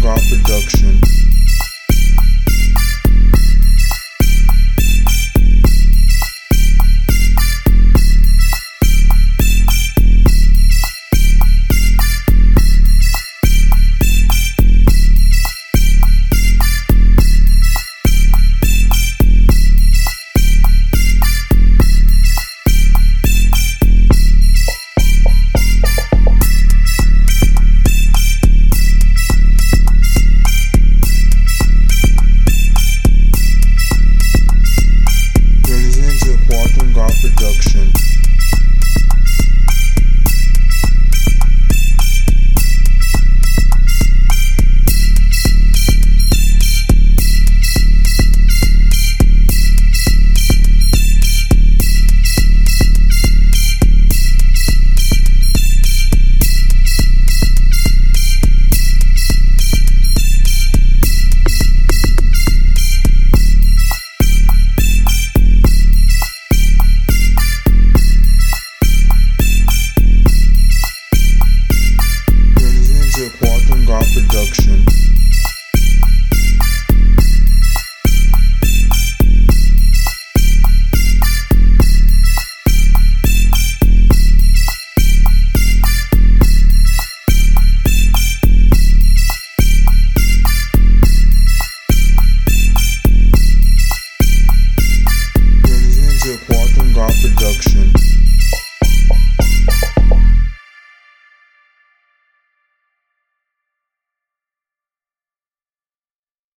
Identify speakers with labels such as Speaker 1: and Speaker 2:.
Speaker 1: Vanguard Production. production.